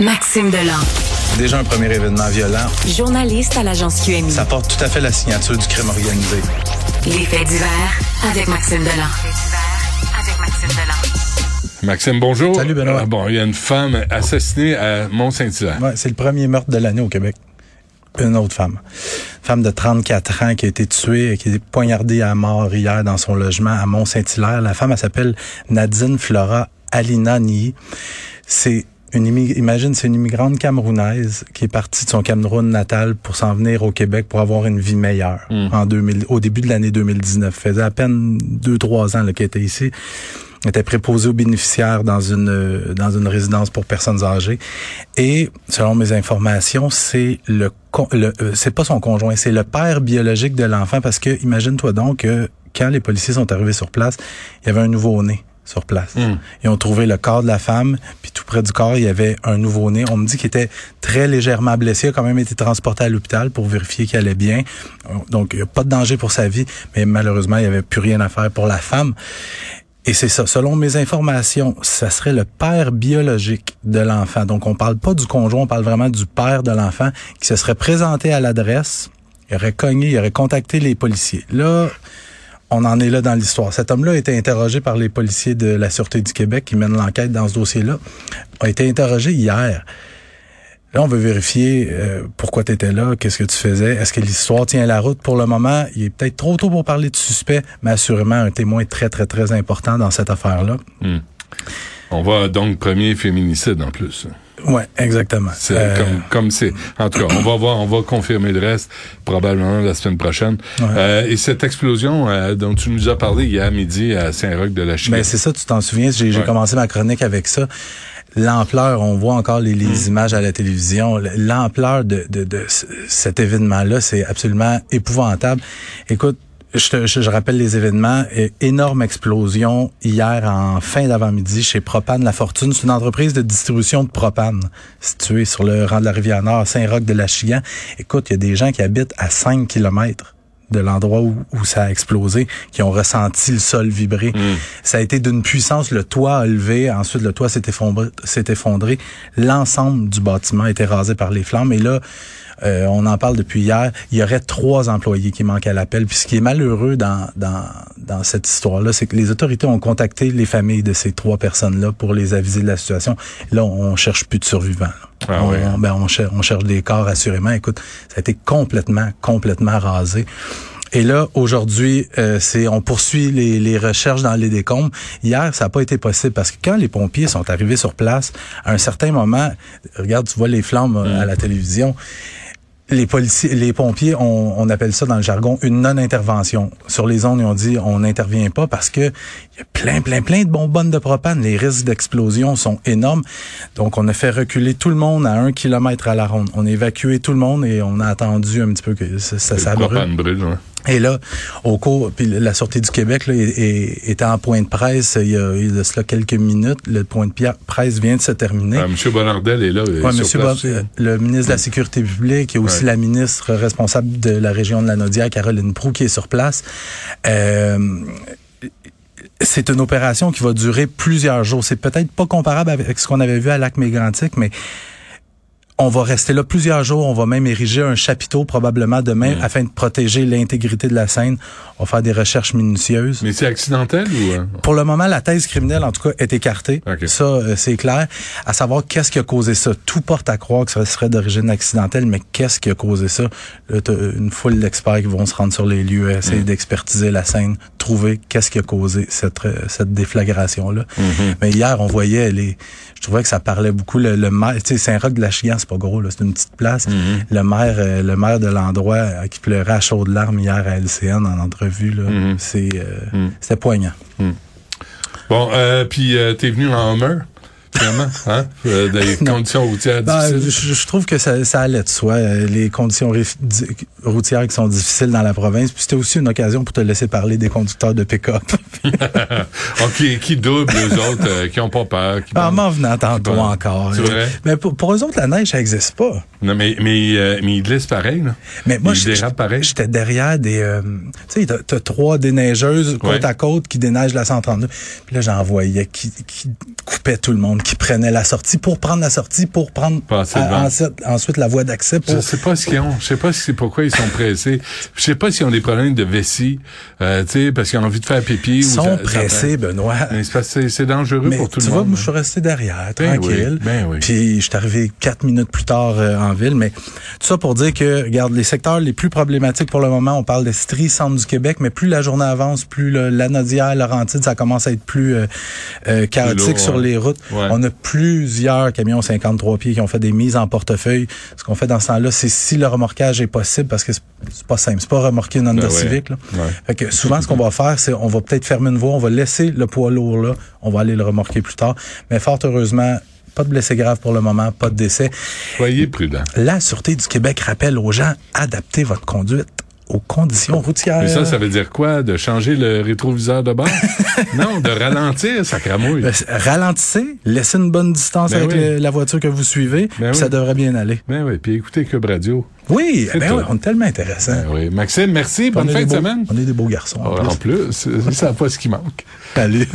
Maxime Delan. Déjà un premier événement violent. Journaliste à l'agence QMI. Ça porte tout à fait la signature du crime organisé. Les faits divers avec Maxime Delan. avec Maxime Delan. Maxime, bonjour. Salut Benoît. Euh, bon, il y a une femme assassinée à Mont-Saint-Hilaire. Ouais, c'est le premier meurtre de l'année au Québec. Une autre femme. Une femme de 34 ans qui a été tuée, qui a été poignardée à mort hier dans son logement à Mont-Saint-Hilaire. La femme, elle s'appelle Nadine Flora Alina Ni. C'est une imagine, c'est une immigrante camerounaise qui est partie de son Cameroun natal pour s'en venir au Québec pour avoir une vie meilleure Hmm. en 2000, au début de l'année 2019. faisait à peine deux, trois ans qu'elle était ici. Elle était préposée aux bénéficiaires dans une dans une résidence pour personnes âgées. Et selon mes informations, c'est le, le euh, c'est pas son conjoint, c'est le père biologique de l'enfant parce que imagine-toi donc que quand les policiers sont arrivés sur place, il y avait un nouveau-né sur place. Hmm. Ils ont trouvé le corps de la femme, puis tout près du corps, il y avait un nouveau-né. On me dit qu'il était très légèrement blessé, il a quand même été transporté à l'hôpital pour vérifier qu'il allait bien. Donc, il n'y a pas de danger pour sa vie, mais malheureusement, il n'y avait plus rien à faire pour la femme. Et c'est ça. Selon mes informations, ça serait le père biologique de l'enfant. Donc, on parle pas du conjoint, on parle vraiment du père de l'enfant qui se serait présenté à l'adresse, il aurait cogné, il aurait contacté les policiers. Là, on en est là dans l'histoire. Cet homme-là a été interrogé par les policiers de la Sûreté du Québec qui mènent l'enquête dans ce dossier-là. A été interrogé hier. Là, on veut vérifier euh, pourquoi tu étais là, qu'est-ce que tu faisais, est-ce que l'histoire tient la route pour le moment? Il est peut-être trop tôt pour parler de suspect, mais assurément un témoin très, très, très important dans cette affaire-là. Hmm. On va donc premier féminicide en plus. Ouais, exactement. C'est Euh, comme comme c'est. En tout cas, on va voir, on va confirmer le reste probablement la semaine prochaine. Ouais. Euh, et cette explosion euh, dont tu nous as parlé hier midi à Saint-Roch de la Chine. Ben c'est ça, tu t'en souviens, j'ai Ouais. commencé ma chronique avec ça. L'ampleur, on voit encore les, les Mm. images à la télévision, l'ampleur de, de, de cet événement-là, c'est absolument épouvantable. Écoute, je, te- je, je rappelle les événements. Énorme explosion hier en fin d'avant-midi chez Propane La Fortune. C'est une entreprise de distribution de propane située sur le rang de la rivière Nord, Saint-Roch de la Chigan. Écoute, il y a des gens qui habitent à 5 kilomètres de l'endroit où, où ça a explosé, qui ont ressenti le sol vibrer. Mm. Ça a été d'une puissance, le toit a levé, ensuite le toit s'est effondré, s'est effondré. L'ensemble du bâtiment a été rasé par les flammes. Et là, euh, on en parle depuis hier, il y aurait trois employés qui manquent à l'appel. Puis ce qui est malheureux dans, dans, dans cette histoire-là, c'est que les autorités ont contacté les familles de ces trois personnes-là pour les aviser de la situation. Là, on cherche plus de survivants. Ah on, on- ben, on, cher- on cherche des corps assurément. Écoute, ça a été complètement, complètement rasé. Et là, aujourd'hui, euh, c'est on poursuit les, les recherches dans les décombres. Hier, ça n'a pas été possible parce que quand les pompiers sont arrivés sur place, à un certain moment, regarde, tu vois les flammes euh, à la télévision. Les policiers, les pompiers, on, on appelle ça dans le jargon une non-intervention. Sur les zones, ils ont dit on n'intervient pas parce que il y a plein, plein, plein de bonbonnes de propane. Les risques d'explosion sont énormes. Donc, on a fait reculer tout le monde à un kilomètre à la ronde. On a évacué tout le monde et on a attendu un petit peu que ça, ça, Le ça brûle. propane brûle, ouais. Et là, au cours, puis la Sûreté du Québec là, est- est- était en point de presse il y, a, il y a de cela quelques minutes. Le point de presse vient de se terminer. Ah, Monsieur Bonardel est là. il est Ouais, Monsieur place. Bob, euh, le ministre de la Sécurité publique et aussi Ouais. la ministre responsable de la région de la Naudière, Caroline Proux, qui est sur place. Euh, c'est une opération qui va durer plusieurs jours. C'est peut-être pas comparable avec ce qu'on avait vu à Lac Mégantic, mais on va rester là plusieurs jours. On va même ériger un chapiteau probablement demain Mm. afin de protéger l'intégrité de la scène. On va faire des recherches minutieuses. Mais c'est accidentel ou euh? Pour le moment, la thèse criminelle, en tout cas, est écartée. Ça, euh, c'est clair. À savoir qu'est-ce qui a causé ça? Tout porte à croire que ça serait d'origine accidentelle, mais qu'est-ce qui a causé ça? Là, t'as une foule d'experts qui vont se rendre sur les lieux, essayer Mm. d'expertiser la scène, trouver qu'est-ce qui a causé cette, euh, cette déflagration-là. Mhm. Mais hier, on voyait les... Je trouvais que ça parlait beaucoup. Le, le maire, tu sais, Saint-Roch de la Chigan, c'est pas gros, là, c'est une petite place. Mhm. Le maire, euh, le maire de l'endroit euh, qui pleurait à chaudes larmes hier à LCN en entrevue, là, Mhm. c'est, euh, c'était poignant. Bon, euh, puis euh, t'es venu en Hummer, finalement, hein? Euh, des conditions routières Ben, je, difficiles. je trouve que ça, ça allait de soi. euh, Les conditions routières qui sont difficiles dans la province. Puis c'était aussi une occasion pour te laisser parler des conducteurs de pick-up. Ok, qui doublent, eux autres, euh, qui ont pas peur. Qui en pensent- m'en venant tantôt encore. C'est vrai? Mais pour, pour eux autres, la neige, ça n'existe pas. Non, mais, mais, euh, mais ils glissent pareil, là. Mais moi, j'étais derrière des... euh, tu sais, t'as- trois déneigeuses côte Ouais. à côte qui déneigent la 132. Puis là, j'en voyais qui, qui coupaient occupait tout le monde, qui prenait la sortie pour prendre la sortie, pour prendre à- ensuite, ensuite la voie d'accès. Pour... Je sais pas ce qu'ils ont. Je sais pas si c'est pourquoi ils sont pressés. Je sais pas s'ils ont des problèmes de vessie, euh, tu sais, parce qu'ils ont envie de faire pipi. Ils ou sont pressés, Benoît. Mais c'est dangereux Mais pour tout tu le vois, monde. moi, je suis resté derrière, Ben tranquille. oui, ben oui. Puis, je suis arrivé quatre minutes plus tard euh, en ville. Mais tout ça pour dire que, regarde, les secteurs les plus problématiques pour le moment, on parle d'Estrie, centre du Québec, mais plus la journée avance, plus le, la Nodière, Laurentide, ça commence à être plus euh, euh, chaotique lourd, sur ouais. les routes. Ouais. On a plusieurs camions 53 pieds qui ont fait des mises en portefeuille. Ce qu'on fait dans ce temps-là, c'est si le remorquage est possible, parce que c'est pas simple, c'est pas remorquer une Honda Ben ouais. Civic. Là. Fait que souvent, ce qu'on va faire, c'est on va peut-être fermer une voie, on va laisser le poids lourd là, on va aller le remorquer plus tard. Mais fort heureusement, pas de blessés graves pour le moment, pas de décès. Soyez prudents. La Sûreté du Québec rappelle aux gens, adaptez votre conduite aux conditions routières. Mais ça, ça veut dire quoi? De changer le rétroviseur de bord? non, de ralentir, ça cramouille. Ben, c'est- ralentissez, laissez une bonne distance Ben avec oui. le- la voiture que vous suivez, Ben puis ça devrait bien aller. Ben oui, puis écoutez Cube Radio. Oui, C'est ben oui, on est tellement intéressants. Ben oui. Maxime, merci. On Bonne fin de beaux- semaine. On est des beaux garçons. en En plus. plus, c'est ça pas ce qui manque. Salut.